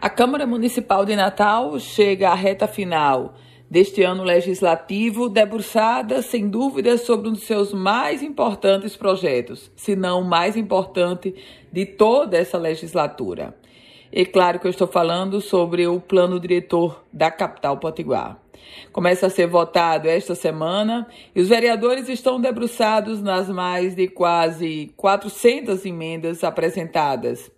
A Câmara Municipal de Natal chega à reta final deste ano legislativo, debruçada, sem dúvida, sobre um dos seus mais importantes projetos, se não o mais importante de toda essa legislatura. E claro que eu estou falando sobre o plano diretor da capital potiguar. Começa a ser votado esta semana e os vereadores estão debruçados nas mais de quase 400 emendas apresentadas.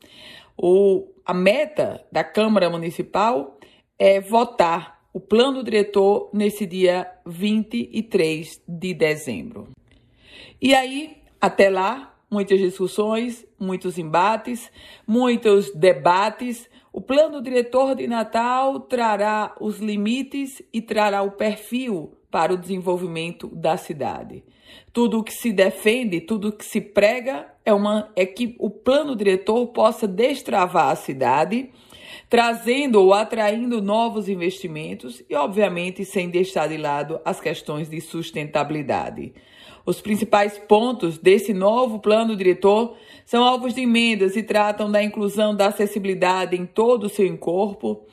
O, a meta da Câmara Municipal é votar o plano diretor nesse dia 23 de dezembro. E aí, até lá, muitas discussões, muitos embates, muitos debates. O plano diretor de Natal trará os limites e trará o perfil para o desenvolvimento da cidade. Tudo o que se defende, tudo o que se prega é, uma, é que o plano diretor possa destravar a cidade, trazendo ou atraindo novos investimentos e, obviamente, sem deixar de lado as questões de sustentabilidade. Os principais pontos desse novo plano diretor são alvos de emendas e tratam da inclusão da acessibilidade em todo o seu corpo,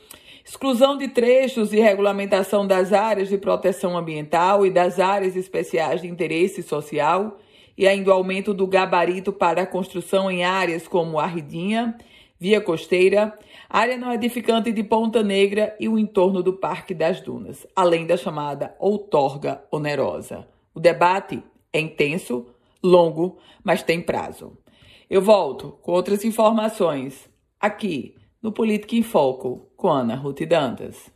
exclusão de trechos e regulamentação das áreas de proteção ambiental e das áreas especiais de interesse social, e ainda o aumento do gabarito para a construção em áreas como Arridinha, Via Costeira, área não edificante de Ponta Negra e o entorno do Parque das Dunas, além da chamada outorga onerosa. O debate é intenso, longo, mas tem prazo. Eu volto com outras informações aqui no Política em Foco com Ana Ruth Dantas.